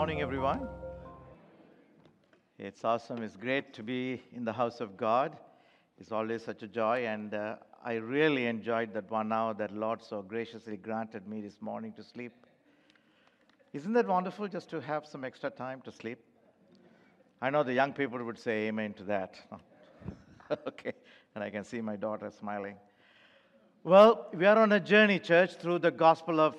Morning, everyone. It's awesome. It's great to be in the house of God. It's always such a joy, and uh, I really enjoyed that one hour that Lord so graciously granted me this morning to sleep. Isn't that wonderful just to have some extra time to sleep? I know the young people would say amen to that. okay, and I can see my daughter smiling. Well, we are on a journey, church, through the Gospel of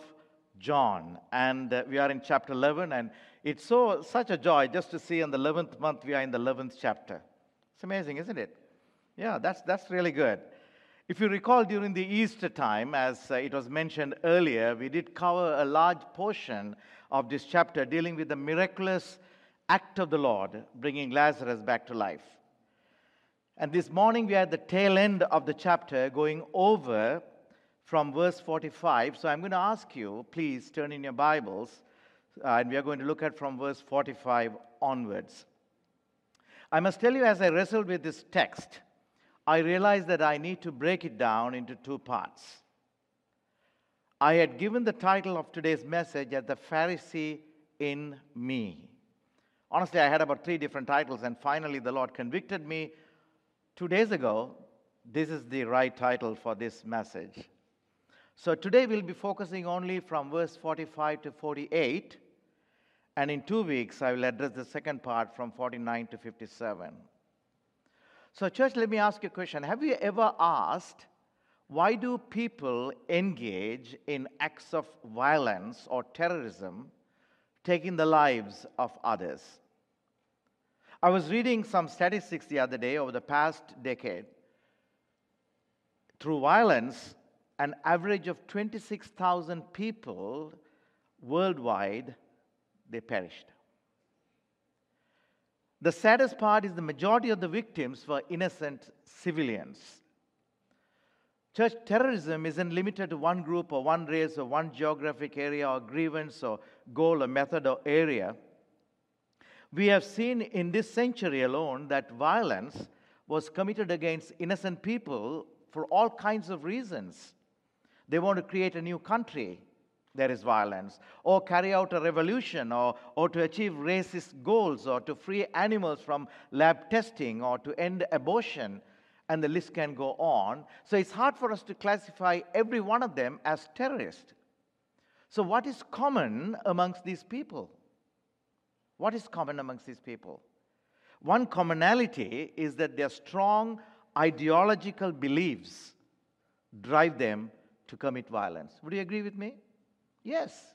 John, and uh, we are in chapter 11, and it's so such a joy just to see in the 11th month we are in the 11th chapter. It's amazing, isn't it? Yeah, that's, that's really good. If you recall, during the Easter time, as uh, it was mentioned earlier, we did cover a large portion of this chapter dealing with the miraculous act of the Lord bringing Lazarus back to life. And this morning we are at the tail end of the chapter going over from verse 45. So I'm going to ask you, please turn in your Bibles, uh, and we are going to look at from verse 45 onwards. I must tell you, as I wrestled with this text, I realized that I need to break it down into two parts. I had given the title of today's message as The Pharisee in Me. Honestly, I had about three different titles, and finally, the Lord convicted me two days ago. This is the right title for this message. So today we'll be focusing only from verse 45 to 48, and in two weeks I will address the second part from 49 to 57. So, church, let me ask you a question. Have you ever asked why do people engage in acts of violence or terrorism, taking the lives of others? I was reading some statistics the other day over the past decade. Through violence, an average of 26,000 people worldwide they perished. The saddest part is the majority of the victims were innocent civilians. Church terrorism isn't limited to one group or one race or one geographic area or grievance or goal or method or area. We have seen in this century alone that violence was committed against innocent people for all kinds of reasons. They want to create a new country, there is violence, or carry out a revolution, or, or to achieve racist goals, or to free animals from lab testing, or to end abortion, and the list can go on. So it's hard for us to classify every one of them as terrorist. So, what is common amongst these people? What is common amongst these people? One commonality is that their strong ideological beliefs drive them to commit violence. Would you agree with me? Yes.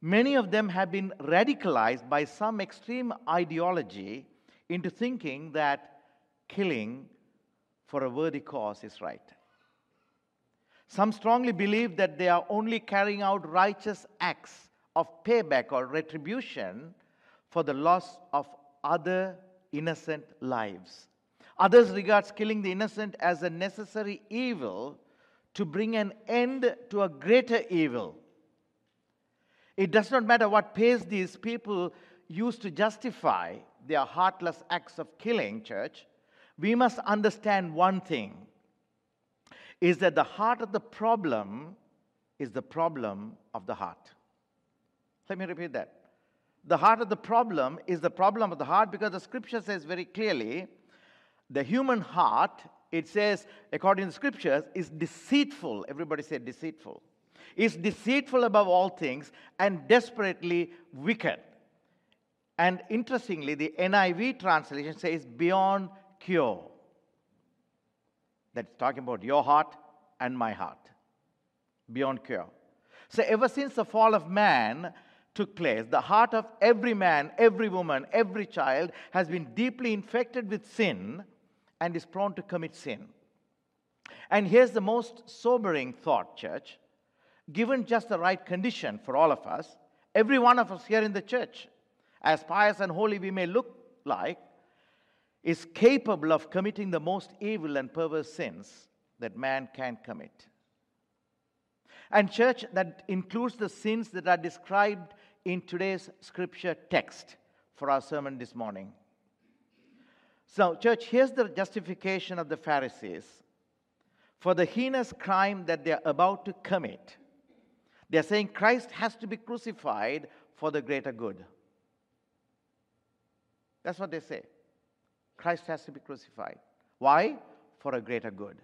Many of them have been radicalized by some extreme ideology into thinking that killing for a worthy cause is right. Some strongly believe that they are only carrying out righteous acts of payback or retribution for the loss of other innocent lives. Others regard killing the innocent as a necessary evil to bring an end to a greater evil. It does not matter what pace these people use to justify their heartless acts of killing, church. We must understand one thing is that the heart of the problem is the problem of the heart. Let me repeat that. The heart of the problem is the problem of the heart because the scripture says very clearly the human heart it says, according to scriptures, is deceitful. Everybody say deceitful. Is deceitful above all things and desperately wicked. And interestingly, the NIV translation says beyond cure. That's talking about your heart and my heart. Beyond cure. So, ever since the fall of man took place, the heart of every man, every woman, every child has been deeply infected with sin and is prone to commit sin. And here's the most sobering thought, church. Given just the right condition for all of us, every one of us here in the church, as pious and holy we may look like, is capable of committing the most evil and perverse sins that man can commit. And, church, that includes the sins that are described in today's scripture text for our sermon this morning. So, church, here's the justification of the Pharisees for the heinous crime that they're about to commit. They're saying Christ has to be crucified for the greater good. That's what they say. Christ has to be crucified. Why? For a greater good.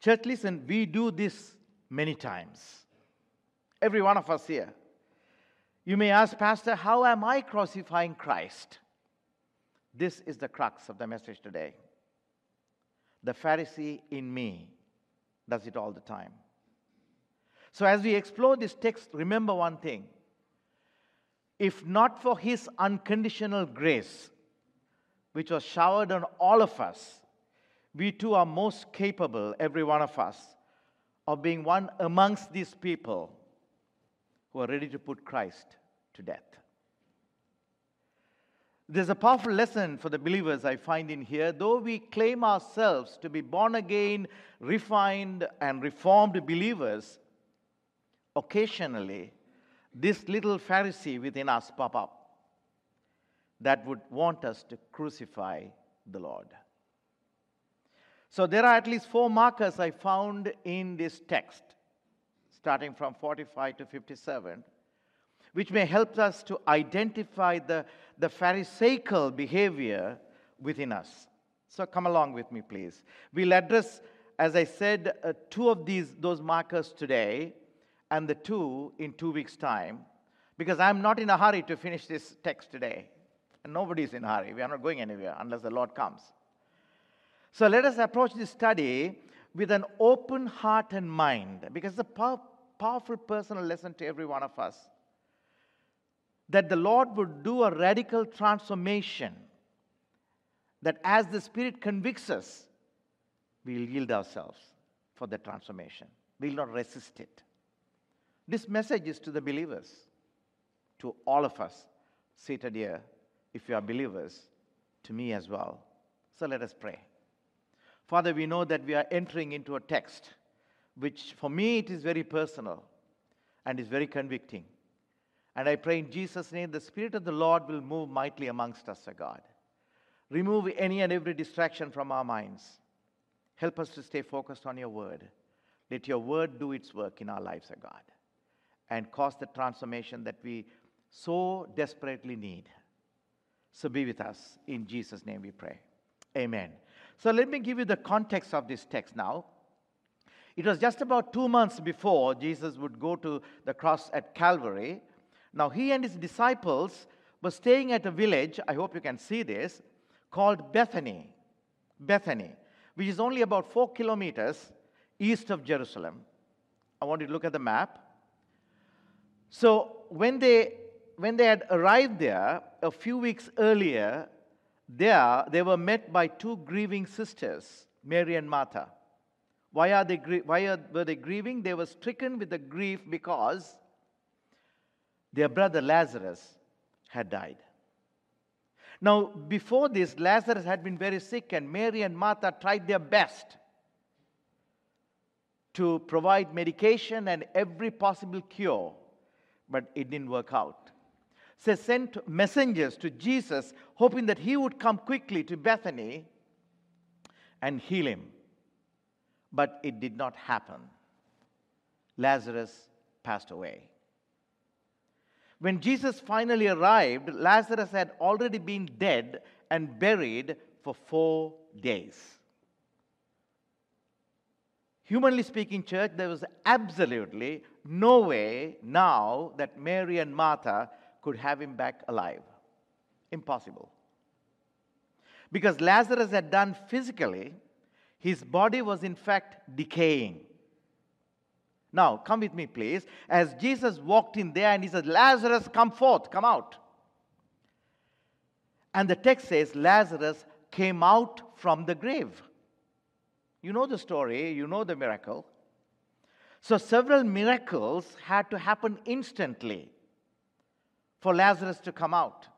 Church, listen, we do this many times. Every one of us here. You may ask, Pastor, how am I crucifying Christ? This is the crux of the message today. The Pharisee in me does it all the time. So, as we explore this text, remember one thing. If not for his unconditional grace, which was showered on all of us, we too are most capable, every one of us, of being one amongst these people who are ready to put Christ to death. There's a powerful lesson for the believers I find in here. Though we claim ourselves to be born again, refined, and reformed believers, occasionally this little Pharisee within us pop up that would want us to crucify the Lord. So there are at least four markers I found in this text, starting from 45 to 57, which may help us to identify the, the Pharisaical behavior within us. So come along with me, please. We'll address, as I said, uh, two of these those markers today, and the two in two weeks' time, because I'm not in a hurry to finish this text today. And nobody's in a hurry. We are not going anywhere unless the Lord comes. So let us approach this study with an open heart and mind because it's a pow- powerful personal lesson to every one of us. That the Lord would do a radical transformation. That as the Spirit convicts us, we'll yield ourselves for the transformation. We'll not resist it. This message is to the believers, to all of us seated here, if you are believers, to me as well. So let us pray. Father, we know that we are entering into a text which, for me, it is very personal and is very convicting. And I pray in Jesus' name, the Spirit of the Lord will move mightily amongst us, O God. Remove any and every distraction from our minds. Help us to stay focused on your word. Let your word do its work in our lives, O God, and cause the transformation that we so desperately need. So be with us. In Jesus' name we pray. Amen. So let me give you the context of this text now. It was just about two months before Jesus would go to the cross at Calvary. Now, he and his disciples were staying at a village, I hope you can see this, called Bethany. Bethany, which is only about four kilometers east of Jerusalem. I want you to look at the map. So, when they, when they had arrived there a few weeks earlier, there, they were met by two grieving sisters, Mary and Martha. Why, are they, why are, were they grieving? They were stricken with the grief because their brother Lazarus had died. Now, before this, Lazarus had been very sick, and Mary and Martha tried their best to provide medication and every possible cure, but it didn't work out says, sent messengers to Jesus, hoping that he would come quickly to Bethany and heal him. But it did not happen. Lazarus passed away. When Jesus finally arrived, Lazarus had already been dead and buried for four days. Humanly speaking, church, there was absolutely no way now that Mary and Martha could have him back alive. Impossible. Because Lazarus had done physically, his body was in fact decaying. Now, come with me, please. As Jesus walked in there and he said, Lazarus, come forth, come out. And the text says, Lazarus came out from the grave. You know the story, you know the miracle. So, several miracles had to happen instantly for Lazarus to come out.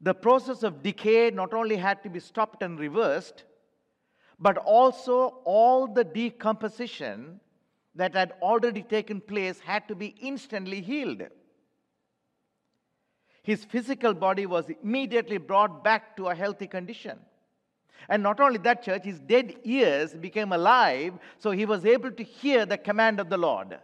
The process of decay not only had to be stopped and reversed, but also all the decomposition that had already taken place had to be instantly healed. His physical body was immediately brought back to a healthy condition. And not only that, church, his dead ears became alive, so he was able to hear the command of the Lord.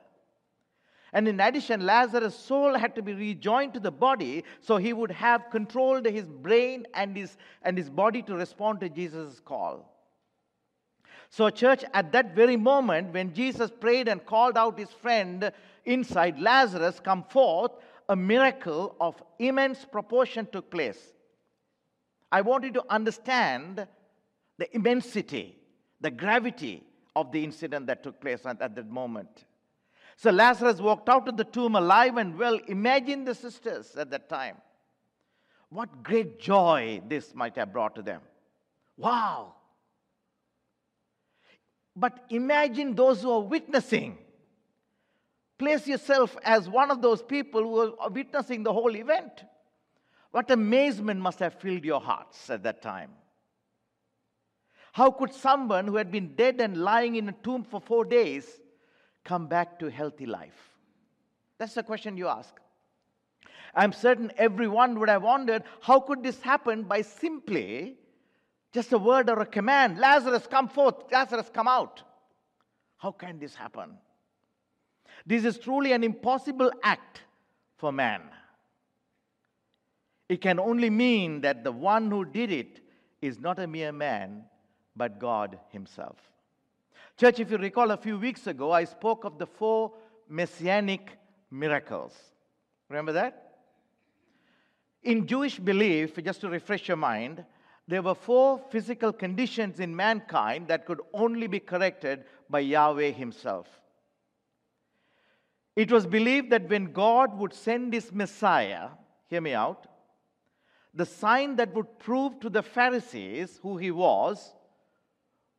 And in addition, Lazarus' soul had to be rejoined to the body, so he would have controlled his brain and his, and his body to respond to Jesus' call. So, church, at that very moment, when Jesus prayed and called out his friend inside, Lazarus, come forth, a miracle of immense proportion took place. I want you to understand the immensity, the gravity of the incident that took place at, at that moment. So Lazarus walked out of the tomb alive and well. Imagine the sisters at that time. What great joy this might have brought to them. Wow. But imagine those who are witnessing. Place yourself as one of those people who are witnessing the whole event. What amazement must have filled your hearts at that time. How could someone who had been dead and lying in a tomb for four days come back to healthy life? That's the question you ask. I'm certain everyone would have wondered how could this happen by simply just a word or a command Lazarus, come forth, Lazarus, come out. How can this happen? This is truly an impossible act for man. It can only mean that the one who did it is not a mere man, but God Himself. Church, if you recall a few weeks ago, I spoke of the four messianic miracles. Remember that? In Jewish belief, just to refresh your mind, there were four physical conditions in mankind that could only be corrected by Yahweh Himself. It was believed that when God would send His Messiah, hear me out, the sign that would prove to the Pharisees who He was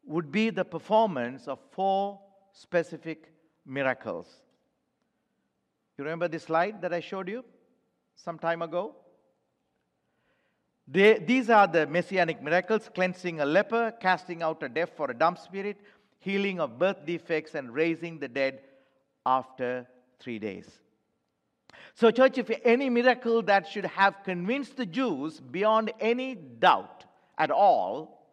would be the performance of four specific miracles. You remember this slide that I showed you some time ago? They, these are the messianic miracles cleansing a leper, casting out a deaf or a dumb spirit, healing of birth defects, and raising the dead after three days. So, church, if any miracle that should have convinced the Jews beyond any doubt at all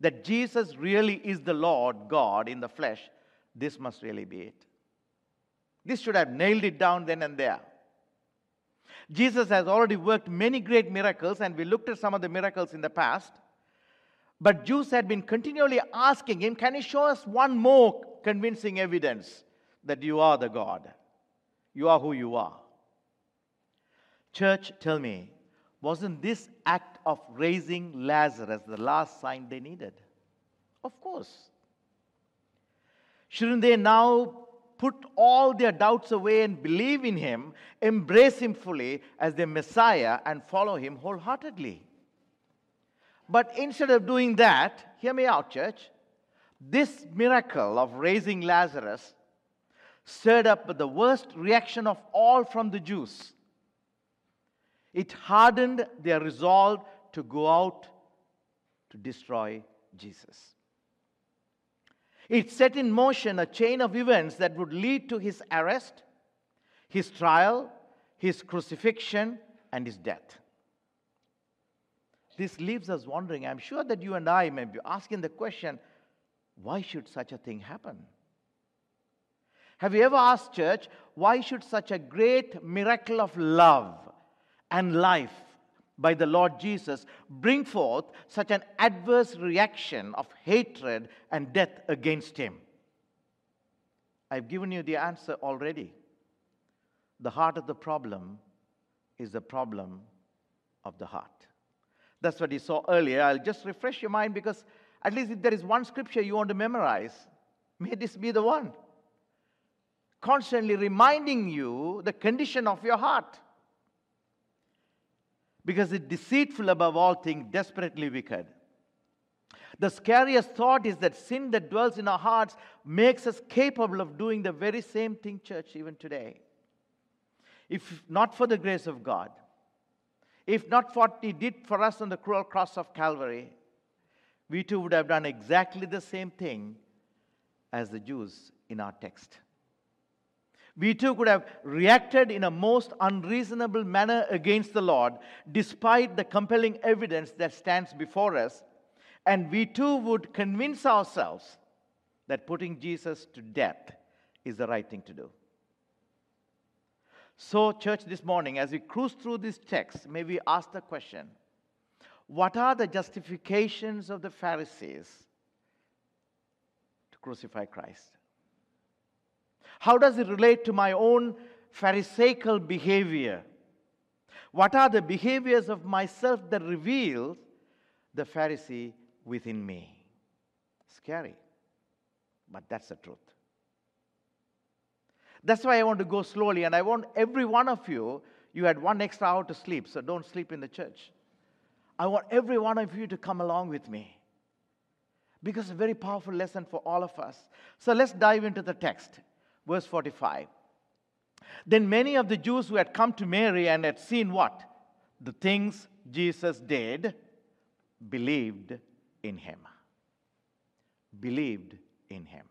that Jesus really is the Lord God in the flesh, this must really be it. This should have nailed it down then and there. Jesus has already worked many great miracles, and we looked at some of the miracles in the past. But Jews had been continually asking him, Can you show us one more convincing evidence that you are the God? You are who you are. Church, tell me, wasn't this act of raising Lazarus the last sign they needed? Of course. Shouldn't they now put all their doubts away and believe in him, embrace him fully as their Messiah, and follow him wholeheartedly? But instead of doing that, hear me out, church. This miracle of raising Lazarus stirred up the worst reaction of all from the Jews. It hardened their resolve to go out to destroy Jesus. It set in motion a chain of events that would lead to his arrest, his trial, his crucifixion, and his death. This leaves us wondering. I'm sure that you and I may be asking the question why should such a thing happen? Have you ever asked, church, why should such a great miracle of love and life by the Lord Jesus bring forth such an adverse reaction of hatred and death against him? I've given you the answer already. The heart of the problem is the problem of the heart. That's what you saw earlier. I'll just refresh your mind because at least if there is one scripture you want to memorize, may this be the one. Constantly reminding you the condition of your heart because it's deceitful above all things, desperately wicked. The scariest thought is that sin that dwells in our hearts makes us capable of doing the very same thing, church, even today. If not for the grace of God, if not for what He did for us on the cruel cross of Calvary, we too would have done exactly the same thing as the Jews in our text. We too could have reacted in a most unreasonable manner against the Lord, despite the compelling evidence that stands before us. And we too would convince ourselves that putting Jesus to death is the right thing to do. So, church, this morning, as we cruise through this text, may we ask the question what are the justifications of the Pharisees to crucify Christ? How does it relate to my own Pharisaical behavior? What are the behaviors of myself that reveal the Pharisee within me? Scary, but that's the truth. That's why I want to go slowly, and I want every one of you, you had one extra hour to sleep, so don't sleep in the church. I want every one of you to come along with me because it's a very powerful lesson for all of us. So let's dive into the text. Verse 45. Then many of the Jews who had come to Mary and had seen what? The things Jesus did, believed in him. Believed in him.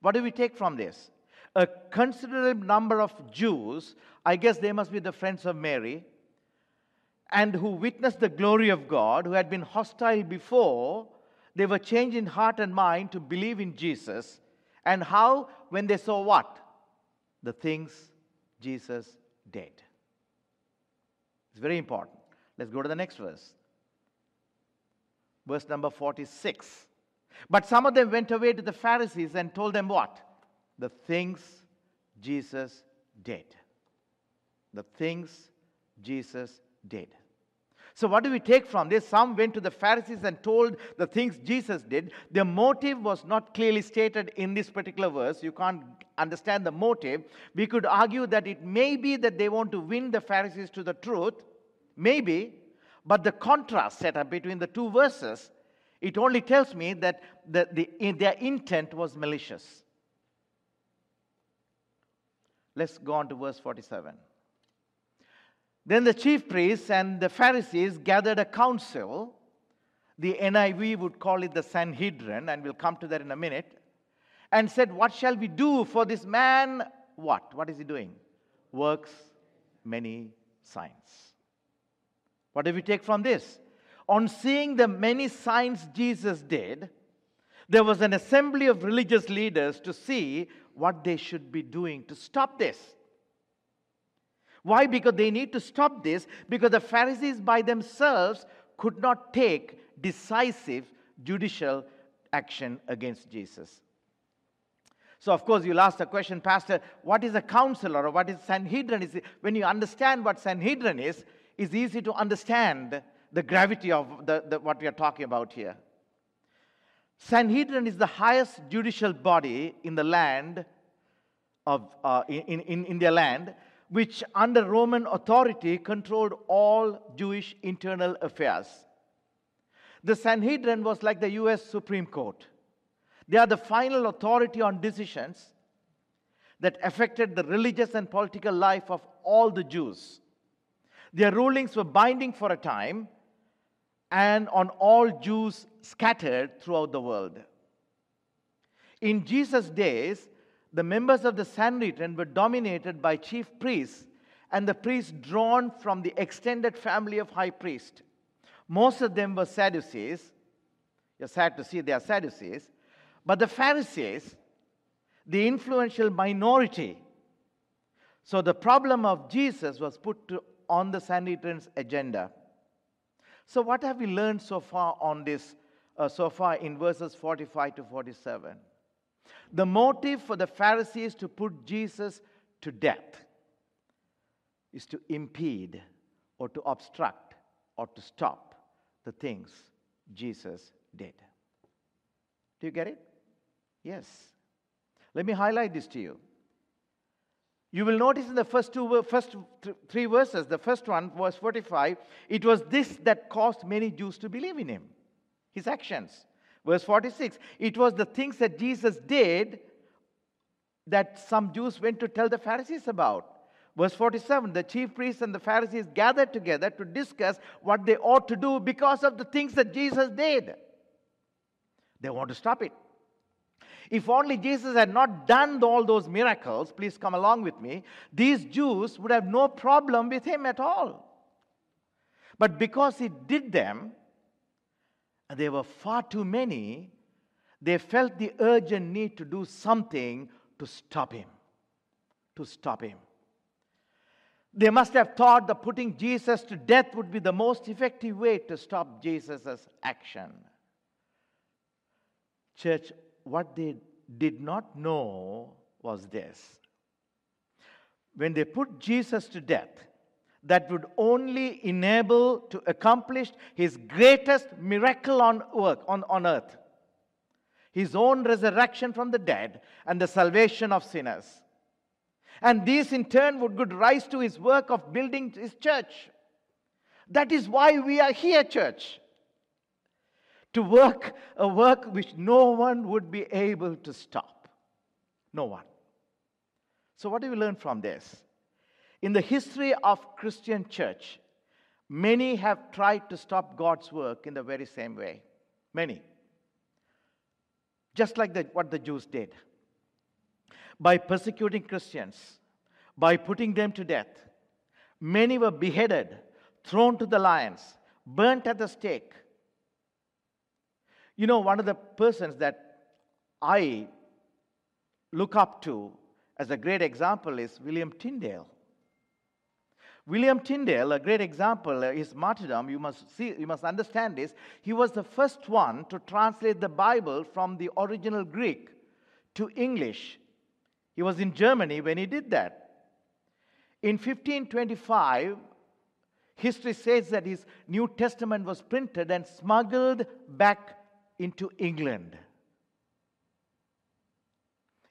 What do we take from this? a considerable number of Jews, I guess they must be the friends of Mary, and who witnessed the glory of God, who had been hostile before, they were changed in heart and mind to believe in Jesus. And how? When they saw what? The things Jesus did. It's very important. Let's go to the next verse. Verse number 46. But some of them went away to the Pharisees and told them what? the things Jesus did. The things Jesus did. So, what do we take from this? Some went to the Pharisees and told the things Jesus did. Their motive was not clearly stated in this particular verse. You can't understand the motive. We could argue that it may be that they want to win the Pharisees to the truth, maybe, but the contrast set up between the two verses, it only tells me that the, the, their intent was malicious. Let's go on to verse 47. Then the chief priests and the Pharisees gathered a council. The NIV would call it the Sanhedrin, and we'll come to that in a minute. And said, What shall we do for this man? What? What is he doing? Works many signs. What do we take from this? On seeing the many signs Jesus did, there was an assembly of religious leaders to see what they should be doing to stop this. Why? Because they need to stop this because the Pharisees by themselves could not take decisive judicial action against Jesus. So, of course, you'll ask the question, Pastor, what is a counselor or what is Sanhedrin? Is it, when you understand what Sanhedrin is, it's easy to understand the gravity of the, the, what we are talking about here. Sanhedrin is the highest judicial body in the land of uh, in, in, in their land, which under Roman authority controlled all Jewish internal affairs. The Sanhedrin was like the US Supreme Court. They are the final authority on decisions that affected the religious and political life of all the Jews. Their rulings were binding for a time, and on all Jews scattered throughout the world. In Jesus' days, the members of the Sanhedrin were dominated by chief priests and the priests drawn from the extended family of high priest. Most of them were Sadducees. You're sad to see they are Sadducees. But the Pharisees, the influential minority. So the problem of Jesus was put to, on the Sanhedrin's agenda. So, what have we learned so far on this, uh, so far in verses 45 to 47? The motive for the Pharisees to put Jesus to death is to impede or to obstruct or to stop the things Jesus did. Do you get it? Yes. Let me highlight this to you. You will notice in the first two, first three verses, the first one, verse 45, it was this that caused many Jews to believe in him. his actions. Verse 46 it was the things that Jesus did that some Jews went to tell the Pharisees about. Verse 47 the chief priests and the Pharisees gathered together to discuss what they ought to do because of the things that Jesus did. They want to stop it. If only Jesus had not done all those miracles, please come along with me, these Jews would have no problem with him at all. But because he did them, there were far too many, they felt the urgent need to do something to stop him. To stop him. They must have thought that putting Jesus to death would be the most effective way to stop Jesus' action. Church, what they did not know was this. When they put Jesus to death, that would only enable to accomplish his greatest miracle on work on, on earth. His own resurrection from the dead and the salvation of sinners. And these in turn would give rise to his work of building his church. That is why we are here church. To work a work which no one would be able to stop. No one. So what do we learn from this in the history of Christian church, many have tried to stop God's work in the very same way. Many. Just like the, what the Jews did. By persecuting Christians, by putting them to death. Many were beheaded, thrown to the lions, burnt at the stake. You know, one of the persons that I look up to as a great example is William Tyndale. William Tyndale, a great example, uh, is martyrdom. You must see, you must understand this. He was the first one to translate the Bible from the original Greek to English. He was in Germany when he did that. In 1525, history says that his New Testament was printed and smuggled back into England.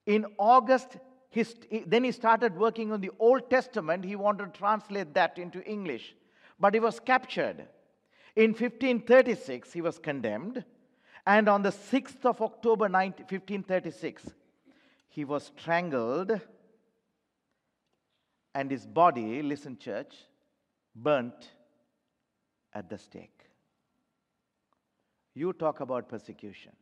In August he, then he started working on the Old Testament. He wanted to translate that into English. But he was captured. In 1536, he was condemned. And on the 6th of October 1536, he was strangled and his body, listen, church, burnt at the stake. You talk about persecution.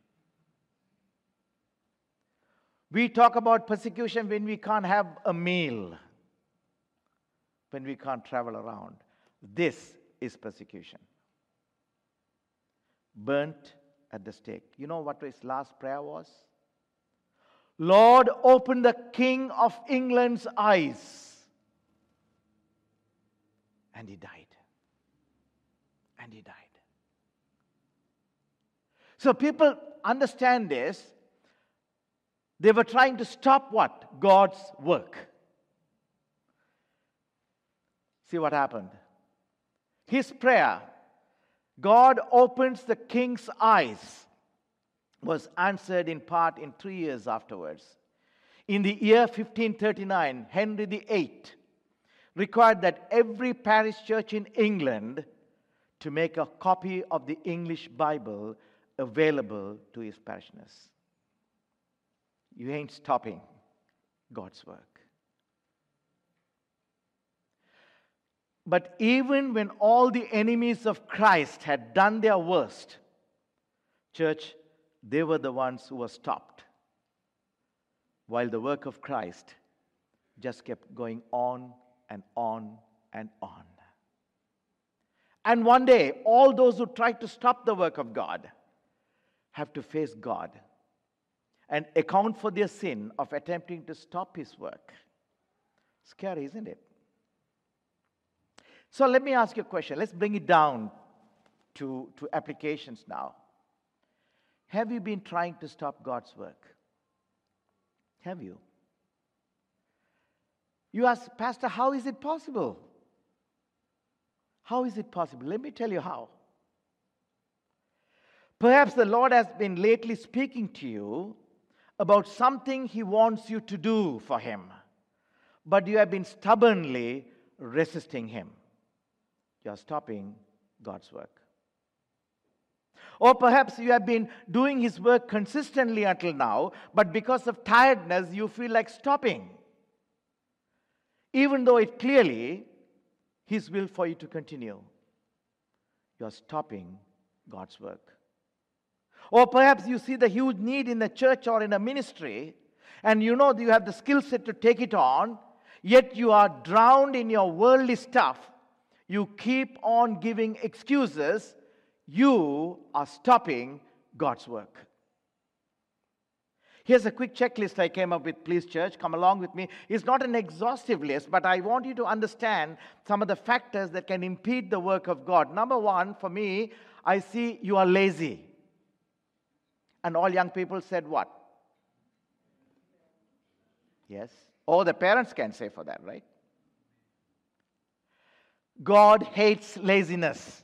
We talk about persecution when we can't have a meal, when we can't travel around. This is persecution. Burnt at the stake. You know what his last prayer was? Lord, open the King of England's eyes. And he died. And he died. So people understand this they were trying to stop what? God's work. See what happened? His prayer, God opens the king's eyes, was answered in part in three years afterwards. In the year 1539, Henry VIII required that every parish church in England to make a copy of the English Bible available to his parishioners. You ain't stopping God's work. But even when all the enemies of Christ had done their worst, church, they were the ones who were stopped. While the work of Christ just kept going on and on and on. And one day, all those who tried to stop the work of God have to face God and account for their sin of attempting to stop his work. Scary, isn't it? So let me ask you a question. Let's bring it down to, to applications now. Have you been trying to stop God's work? Have you? You ask, Pastor, how is it possible? How is it possible? Let me tell you how. Perhaps the Lord has been lately speaking to you about something He wants you to do for Him, but you have been stubbornly resisting Him. You are stopping God's work. Or perhaps you have been doing His work consistently until now, but because of tiredness, you feel like stopping. Even though it clearly His will for you to continue, you are stopping God's work. Or perhaps you see the huge need in a church or in a ministry, and you know you have the skill set to take it on, yet you are drowned in your worldly stuff. You keep on giving excuses. You are stopping God's work. Here's a quick checklist I came up with, please, church. Come along with me. It's not an exhaustive list, but I want you to understand some of the factors that can impede the work of God. Number one, for me, I see you are lazy. And all young people said what? Yes. Oh, the parents can say for that, right? God hates laziness.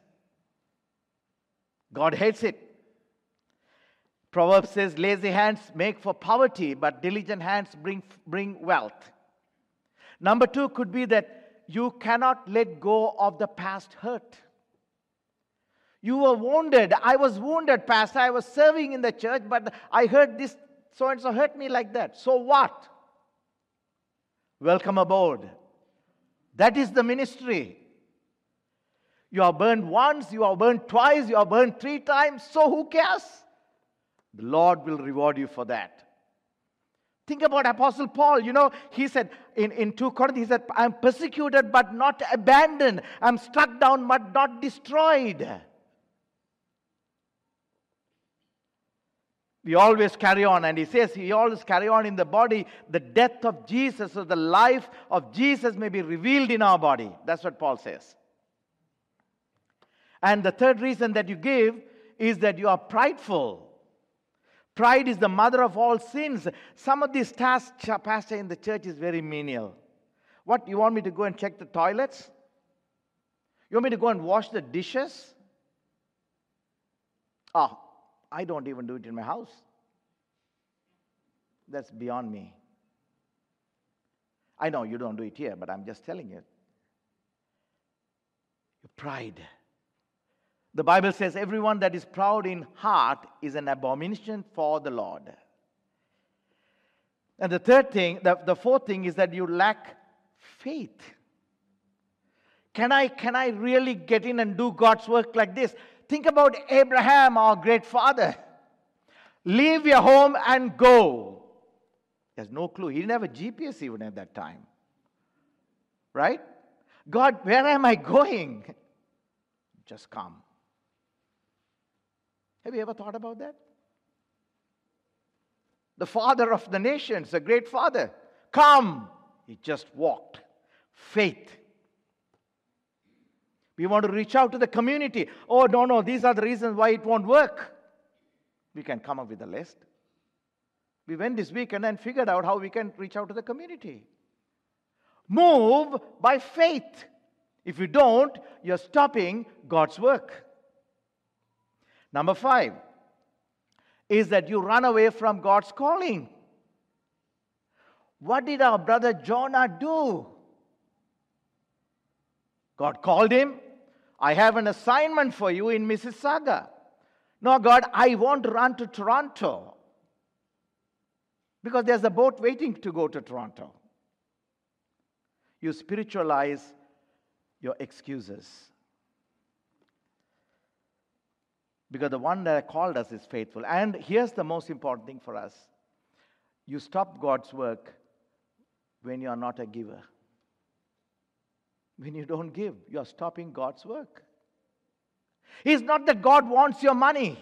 God hates it. Proverbs says, lazy hands make for poverty, but diligent hands bring, bring wealth. Number two could be that you cannot let go of the past hurt. You were wounded. I was wounded, Pastor. I was serving in the church, but I heard this so and so hurt me like that. So what? Welcome aboard. That is the ministry. You are burned once, you are burned twice, you are burned three times, so who cares? The Lord will reward you for that. Think about Apostle Paul. You know, he said in, in 2 Corinthians, he said, I'm persecuted but not abandoned. I'm struck down but not destroyed. We always carry on, and he says he always carry on in the body. The death of Jesus, so the life of Jesus may be revealed in our body. That's what Paul says. And the third reason that you give is that you are prideful. Pride is the mother of all sins. Some of these tasks, Pastor, in the church is very menial. What, you want me to go and check the toilets? You want me to go and wash the dishes? Ah, I don't even do it in my house. That's beyond me. I know you don't do it here, but I'm just telling you. Your pride. The Bible says, everyone that is proud in heart is an abomination for the Lord. And the third thing, the, the fourth thing is that you lack faith. Can I, can I really get in and do God's work like this? Think about Abraham, our great father. Leave your home and go. He has no clue. He didn't have a GPS even at that time. Right? God, where am I going? Just come. Have you ever thought about that? The father of the nations, the great father, come. He just walked. Faith. We want to reach out to the community. Oh, no, no, these are the reasons why it won't work. We can come up with a list. We went this week and figured out how we can reach out to the community. Move by faith. If you don't, you're stopping God's work. Number five is that you run away from God's calling. What did our brother Jonah do? God called him, I have an assignment for you in Mississauga. No, God, I won't run to Toronto because there's a boat waiting to go to Toronto. You spiritualize your excuses. Because the one that called us is faithful. And here's the most important thing for us you stop God's work when you are not a giver. When you don't give, you are stopping God's work. It's not that God wants your money.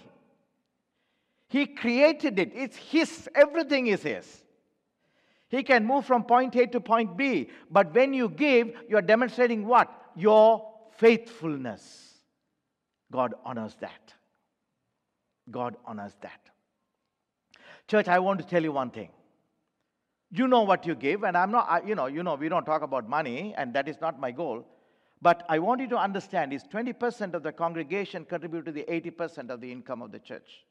He created it. It's His. Everything is His. He can move from point A to point B. But when you give, you are demonstrating what? Your faithfulness. God honors that. God honors that. Church, I want to tell you one thing. You know what you give, and I'm not, you know, you know, we don't talk about money, and that is not my goal. But I want you to understand is 20% of the congregation contribute to the 80% of the income of the church.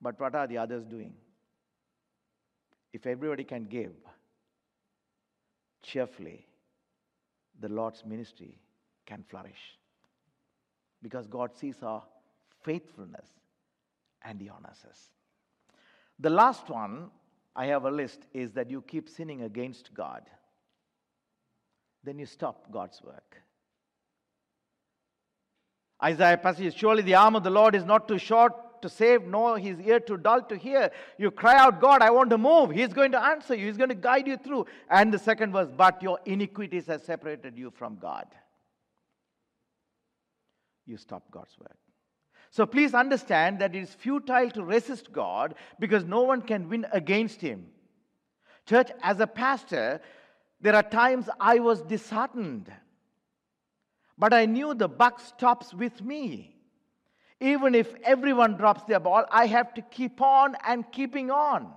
But what are the others doing? If everybody can give cheerfully, the Lord's ministry can flourish. Because God sees our faithfulness, and He honors us. The last one I have a list is that you keep sinning against God. Then you stop God's work. Isaiah passage, surely the arm of the Lord is not too short to save, nor his ear too dull to hear. You cry out, God, I want to move. He's going to answer you, He's going to guide you through. And the second verse, but your iniquities have separated you from God. You stop God's work. So please understand that it is futile to resist God because no one can win against Him. Church, as a pastor, there are times I was disheartened. But I knew the buck stops with me. Even if everyone drops their ball, I have to keep on and keeping on.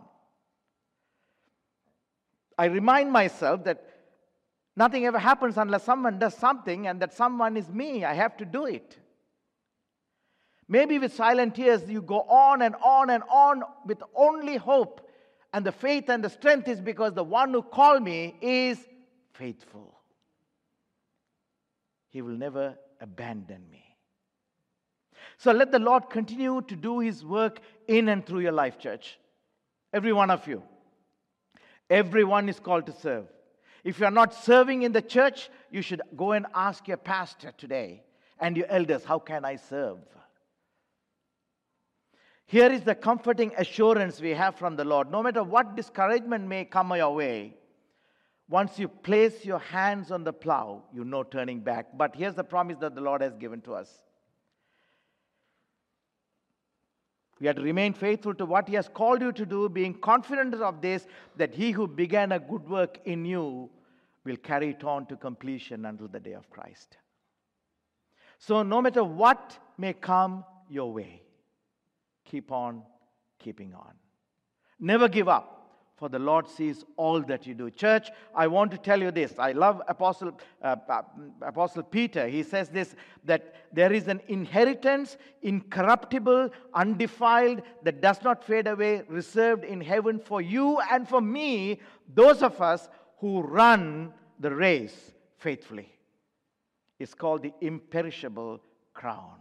I remind myself that nothing ever happens unless someone does something, and that someone is me. I have to do it. Maybe with silent tears, you go on and on and on with only hope. And the faith and the strength is because the one who called me is faithful. He will never abandon me. So let the Lord continue to do His work in and through your life, church. Every one of you. Everyone is called to serve. If you are not serving in the church, you should go and ask your pastor today and your elders, How can I serve? Here is the comforting assurance we have from the Lord. No matter what discouragement may come your way, once you place your hands on the plow, you know turning back. But here's the promise that the Lord has given to us. We have to remain faithful to what He has called you to do, being confident of this, that He who began a good work in you will carry it on to completion until the day of Christ. So, no matter what may come your way, keep on keeping on. Never give up for the Lord sees all that you do. Church, I want to tell you this. I love Apostle, uh, uh, Apostle Peter. He says this that there is an inheritance, incorruptible, undefiled, that does not fade away, reserved in heaven for you and for me, those of us who run the race faithfully. It's called the imperishable crown.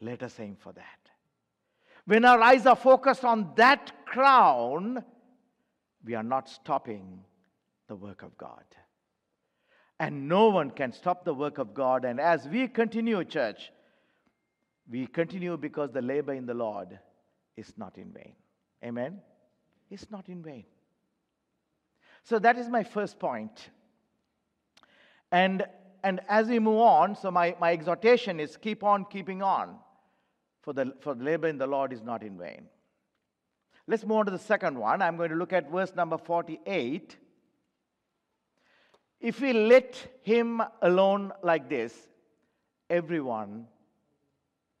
Let us aim for that. When our eyes are focused on that crown, we are not stopping the work of God. And no one can stop the work of God. And as we continue, church, we continue because the labor in the Lord is not in vain. Amen? It's not in vain. So that is my first point. And, and as we move on, so my, my exhortation is keep on keeping on for the, for the labor in the Lord is not in vain. Let's move on to the second one. I'm going to look at verse number 48. If we let him alone like this, everyone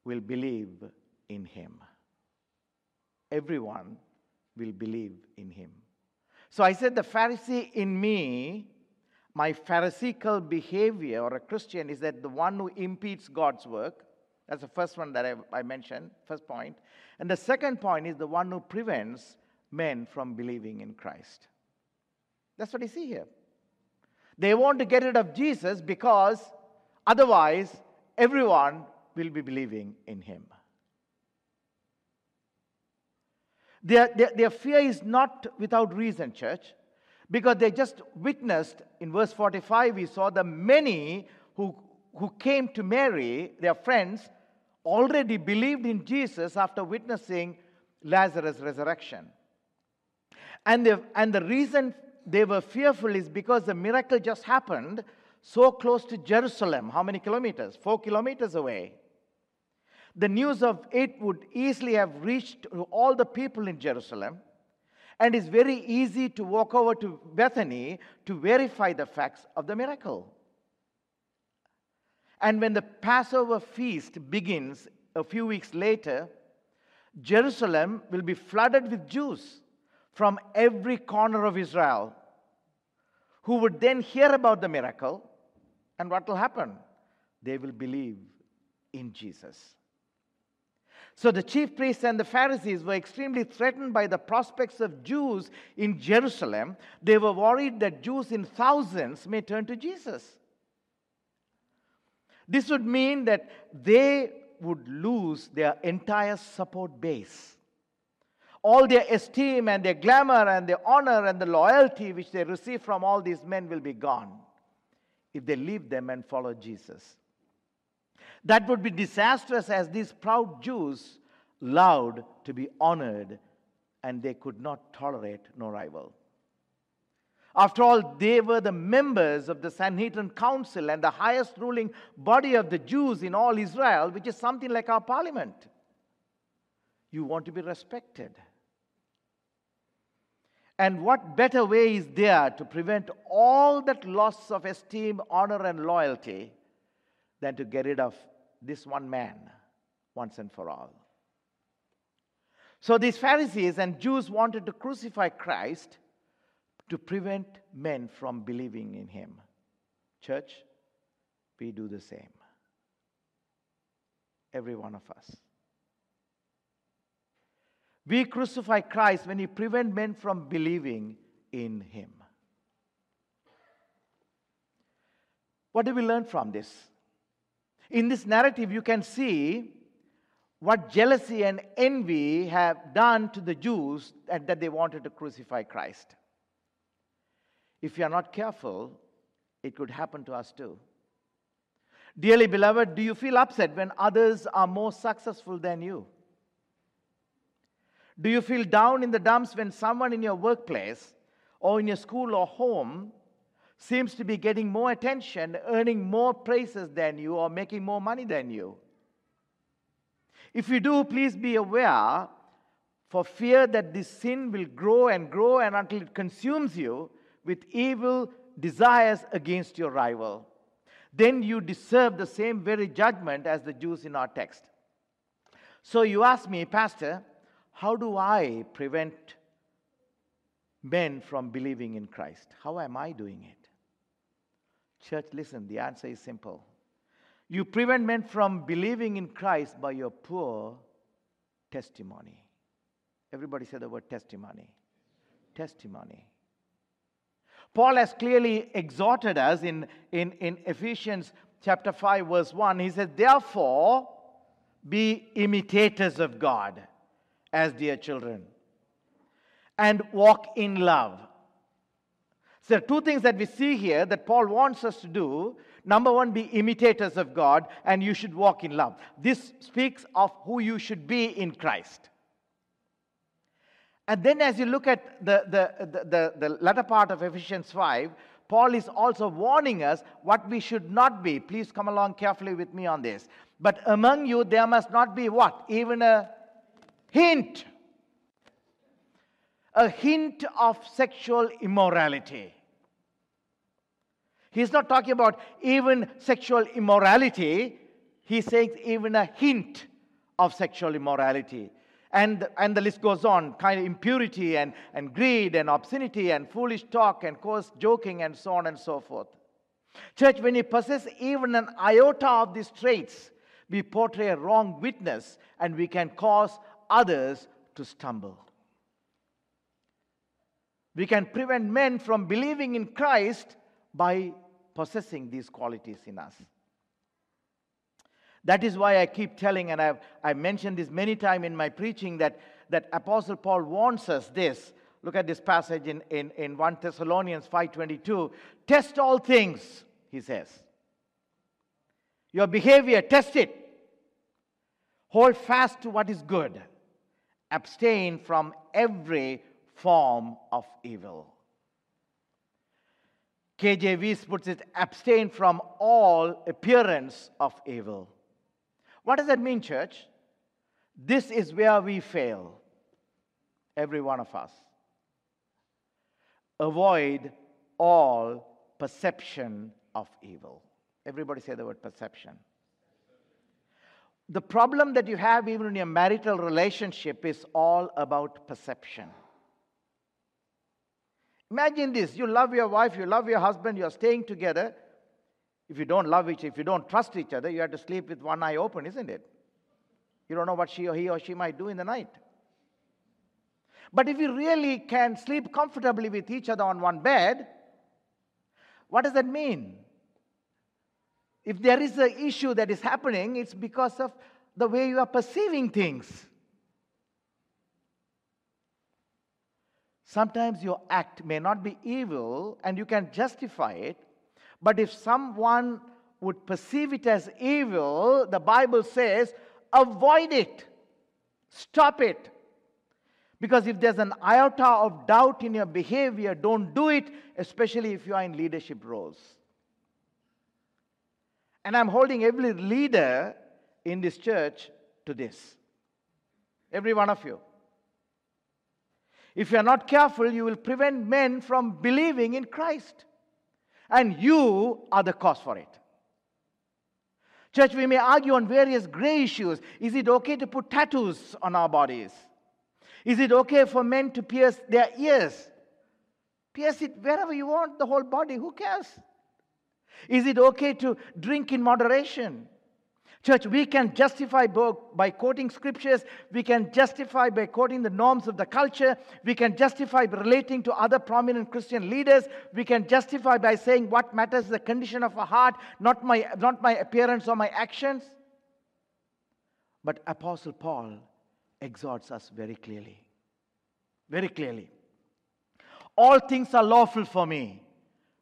will believe in him. Everyone will believe in him. So I said, the Pharisee in me, my Pharisaical behavior or a Christian is that the one who impedes God's work. That's the first one that I, I mentioned, first point. And the second point is the one who prevents men from believing in Christ. That's what you see here. They want to get rid of Jesus because otherwise everyone will be believing in him. Their, their, their, fear is not without reason, church, because they just witnessed in verse 45, we saw the many who, who came to Mary, their friends, already believed in Jesus after witnessing Lazarus' resurrection. And, the, and the reason they were fearful is because the miracle just happened so close to Jerusalem. How many kilometers? Four kilometers away. The news of it would easily have reached all the people in Jerusalem. And it's very easy to walk over to Bethany to verify the facts of the miracle. And when the Passover feast begins a few weeks later, Jerusalem will be flooded with Jews from every corner of Israel who would then hear about the miracle. And what will happen? They will believe in Jesus. So the chief priests and the Pharisees were extremely threatened by the prospects of Jews in Jerusalem. They were worried that Jews in thousands may turn to Jesus. This would mean that they would lose their entire support base. All their esteem and their glamour and their honor and the loyalty which they receive from all these men will be gone if they leave them and follow Jesus. That would be disastrous as these proud Jews loved to be honored and they could not tolerate no rival. After all, they were the members of the Sanhedrin Council and the highest ruling body of the Jews in all Israel, which is something like our parliament. You want to be respected. And what better way is there to prevent all that loss of esteem, honor, and loyalty than to get rid of this one man once and for all? So these Pharisees and Jews wanted to crucify Christ to prevent men from believing in him. Church, we do the same. Every one of us. We crucify Christ when we prevent men from believing in him. What do we learn from this? In this narrative, you can see what jealousy and envy have done to the Jews and that they wanted to crucify Christ. If you are not careful, it could happen to us too. Dearly beloved, do you feel upset when others are more successful than you? Do you feel down in the dumps when someone in your workplace or in your school or home seems to be getting more attention, earning more praises than you, or making more money than you? If you do, please be aware, for fear that this sin will grow and grow and until it consumes you with evil desires against your rival. Then you deserve the same very judgment as the Jews in our text. So you ask me, Pastor, how do I prevent men from believing in Christ? How am I doing it? Church, listen, the answer is simple. You prevent men from believing in Christ by your poor testimony. Everybody say the word testimony. Testimony. Paul has clearly exhorted us in, in, in Ephesians chapter 5, verse 1. He says, Therefore, be imitators of God as dear children and walk in love. So, there are two things that we see here that Paul wants us to do. Number one, be imitators of God, and you should walk in love. This speaks of who you should be in Christ. And then, as you look at the, the, the, the, the latter part of Ephesians 5, Paul is also warning us what we should not be. Please come along carefully with me on this. But among you, there must not be what? Even a hint. A hint of sexual immorality. He's not talking about even sexual immorality, he's saying even a hint of sexual immorality. And, and the list goes on kind of impurity and, and greed and obscenity and foolish talk and coarse joking and so on and so forth. Church, when you possess even an iota of these traits, we portray a wrong witness and we can cause others to stumble. We can prevent men from believing in Christ by possessing these qualities in us. That is why I keep telling, and I've, I've mentioned this many times in my preaching, that, that Apostle Paul warns us this. Look at this passage in, in, in 1 Thessalonians 5.22. Test all things, he says. Your behavior, test it. Hold fast to what is good. Abstain from every form of evil. KJV puts it abstain from all appearance of evil. What does that mean, church? This is where we fail, every one of us. Avoid all perception of evil. Everybody say the word perception. The problem that you have even in your marital relationship is all about perception. Imagine this you love your wife, you love your husband, you're staying together. If you don't love each if you don't trust each other, you have to sleep with one eye open, isn't it? You don't know what she or he or she might do in the night. But if you really can sleep comfortably with each other on one bed, what does that mean? If there is an issue that is happening, it's because of the way you are perceiving things. Sometimes your act may not be evil and you can justify it, but if someone would perceive it as evil, the Bible says, avoid it, stop it. Because if there's an iota of doubt in your behavior, don't do it, especially if you are in leadership roles. And I'm holding every leader in this church to this. Every one of you. If you are not careful, you will prevent men from believing in Christ. And you are the cause for it. Church, we may argue on various gray issues. Is it okay to put tattoos on our bodies? Is it okay for men to pierce their ears? Pierce it wherever you want, the whole body, who cares? Is it okay to drink in moderation? Church, we can justify by quoting scriptures. We can justify by quoting the norms of the culture. We can justify by relating to other prominent Christian leaders. We can justify by saying what matters is the condition of a heart, not my, not my appearance or my actions. But Apostle Paul exhorts us very clearly. Very clearly. All things are lawful for me,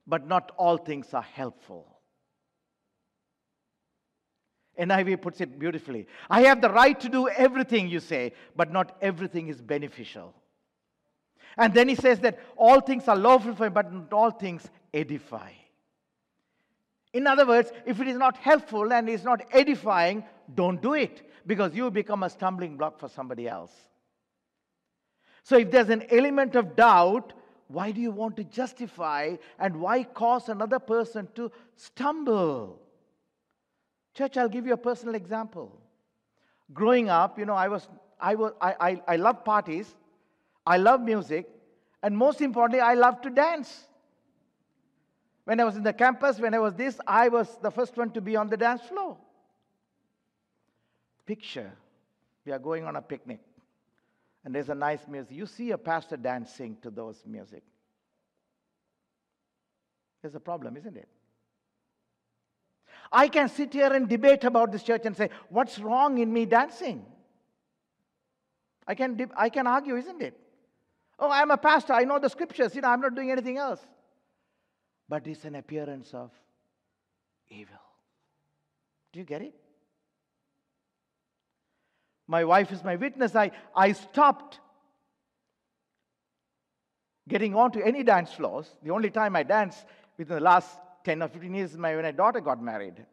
but not all things are helpful. NIV puts it beautifully. I have the right to do everything, you say, but not everything is beneficial. And then he says that all things are lawful for me, but not all things edify. In other words, if it is not helpful and is not edifying, don't do it because you become a stumbling block for somebody else. So if there's an element of doubt, why do you want to justify and why cause another person to stumble? Church, I'll give you a personal example. Growing up, you know, I was, I was, I, I, I love parties, I love music, and most importantly, I love to dance. When I was in the campus, when I was this, I was the first one to be on the dance floor. Picture, we are going on a picnic, and there's a nice music. You see a pastor dancing to those music. There's a problem, isn't it? I can sit here and debate about this church and say, what's wrong in me dancing? I can, I can argue, isn't it? Oh, I'm a pastor. I know the scriptures. You know, I'm not doing anything else. But it's an appearance of evil. Do you get it? My wife is my witness. I, I stopped getting on to any dance floors. The only time I danced within the last 10 or 15 years my, when my daughter got married.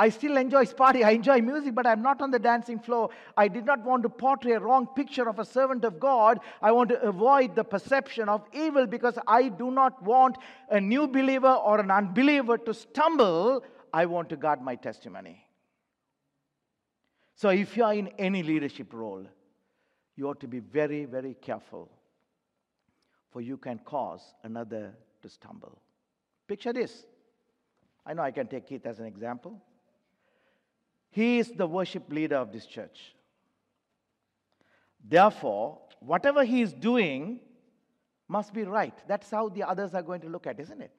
I still enjoy party. I enjoy music, but I'm not on the dancing floor. I did not want to portray a wrong picture of a servant of God. I want to avoid the perception of evil because I do not want a new believer or an unbeliever to stumble. I want to guard my testimony. So if you are in any leadership role, you ought to be very, very careful for you can cause another to stumble. Picture this. I know I can take Keith as an example. He is the worship leader of this church. Therefore, whatever he is doing must be right. That's how the others are going to look at, isn't it?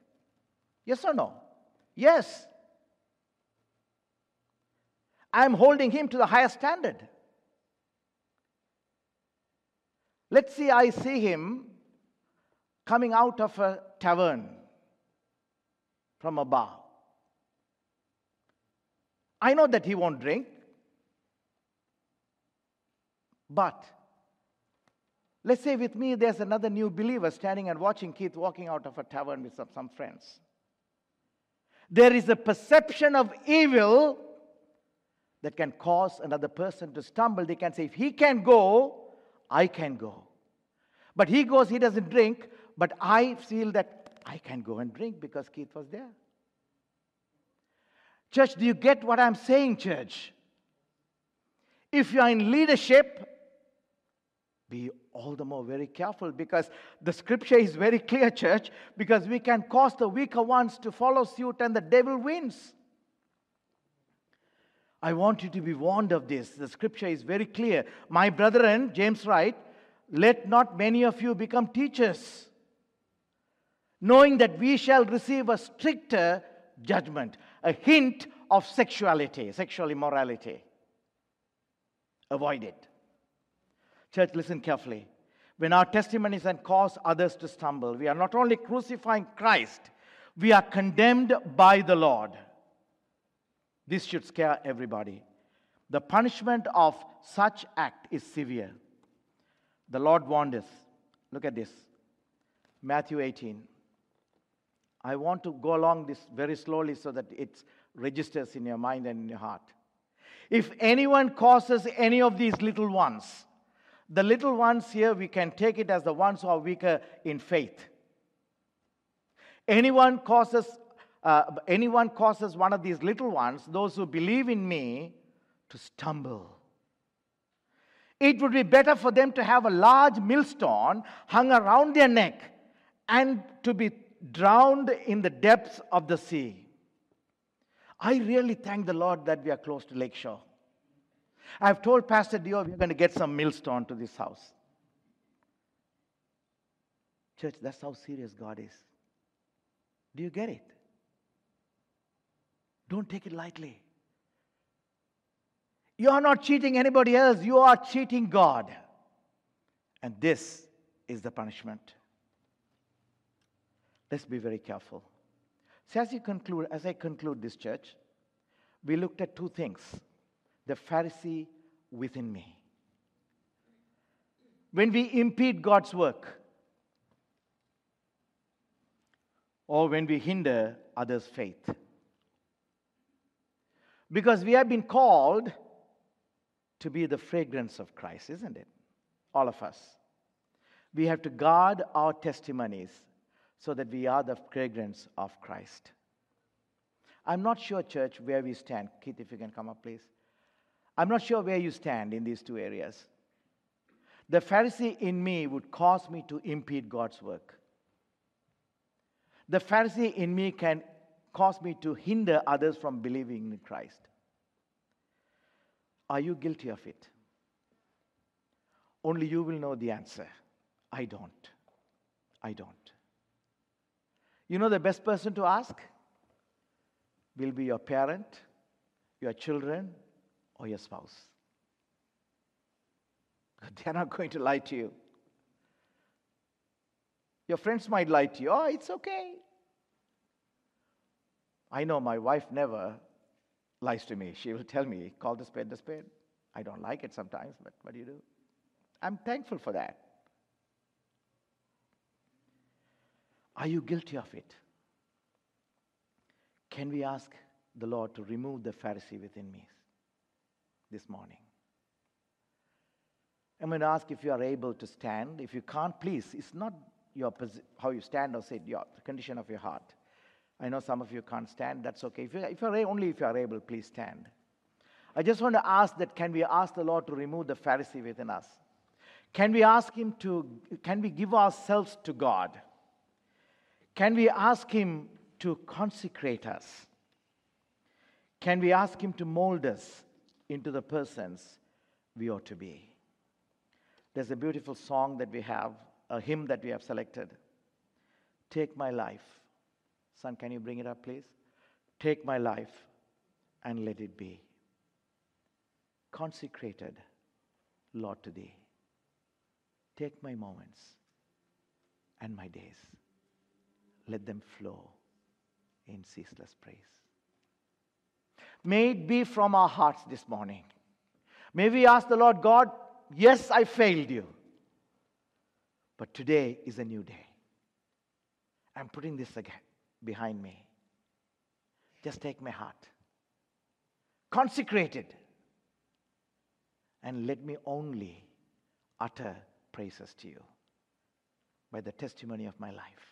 Yes or no? Yes. I'm holding him to the higher standard. Let's see, I see him coming out of a tavern from a bar. I know that he won't drink, but let's say with me there's another new believer standing and watching Keith walking out of a tavern with some, some friends. There is a perception of evil that can cause another person to stumble. They can say, if he can go, I can go. But he goes, he doesn't drink. But I feel that I can go and drink because Keith was there. Church, do you get what I'm saying, church? If you are in leadership, be all the more very careful because the scripture is very clear, church, because we can cause the weaker ones to follow suit and the devil wins. I want you to be warned of this. The scripture is very clear. My brethren, James writes, let not many of you become teachers knowing that we shall receive a stricter judgment. A hint of sexuality, sexual immorality. Avoid it. Church, listen carefully. When our testimonies and cause others to stumble, we are not only crucifying Christ, we are condemned by the Lord. This should scare everybody. The punishment of such act is severe. The Lord warned us. Look at this. Matthew 18. I want to go along this very slowly so that it registers in your mind and in your heart. If anyone causes any of these little ones, the little ones here, we can take it as the ones who are weaker in faith. Anyone causes, uh, anyone causes one of these little ones, those who believe in me, to stumble. It would be better for them to have a large millstone hung around their neck and to be drowned in the depths of the sea. I really thank the Lord that we are close to Lakeshore. I've told Pastor Dio we're going to get some millstone to this house. Church, that's how serious God is. Do you get it? Don't take it lightly. You are not cheating anybody else, you are cheating God. And this is the punishment. Let's be very careful. So as you conclude, as I conclude this church, we looked at two things. The Pharisee within me. When we impede God's work, or when we hinder others' faith. Because we have been called to be the fragrance of Christ, isn't it? All of us. We have to guard our testimonies so that we are the fragrance of Christ. I'm not sure, church, where we stand. Keith, if you can come up, please. I'm not sure where you stand in these two areas. The Pharisee in me would cause me to impede God's work. The Pharisee in me can cause me to hinder others from believing in Christ. Are you guilty of it? Only you will know the answer. I don't. I don't. You know the best person to ask? Will be your parent, your children, or your spouse. They're not going to lie to you. Your friends might lie to you. Oh, it's okay. I know my wife never lies to me. She will tell me, call the spade the spade. I don't like it sometimes, but what do you do? I'm thankful for that. Are you guilty of it? Can we ask the Lord to remove the Pharisee within me this morning? I'm going to ask if you are able to stand. If you can't, please, it's not your how you stand or sit, your, condition of your heart. I know some of you can't stand, that's okay. If, you, if you're only if you are able, please stand. I just want to ask that can we ask the Lord to remove the Pharisee within us? Can we ask Him to, can we give ourselves to God? Can we ask Him to consecrate us? Can we ask Him to mold us into the persons we ought to be? There's a beautiful song that we have, a hymn that we have selected. Take my life Son, can you bring it up, please? Take my life and let it be consecrated, Lord, to thee. Take my moments and my days. Let them flow in ceaseless praise. May it be from our hearts this morning. May we ask the Lord God, yes, I failed you. But today is a new day. I'm putting this again behind me. Just take my heart, consecrate it, and let me only utter praises to you by the testimony of my life.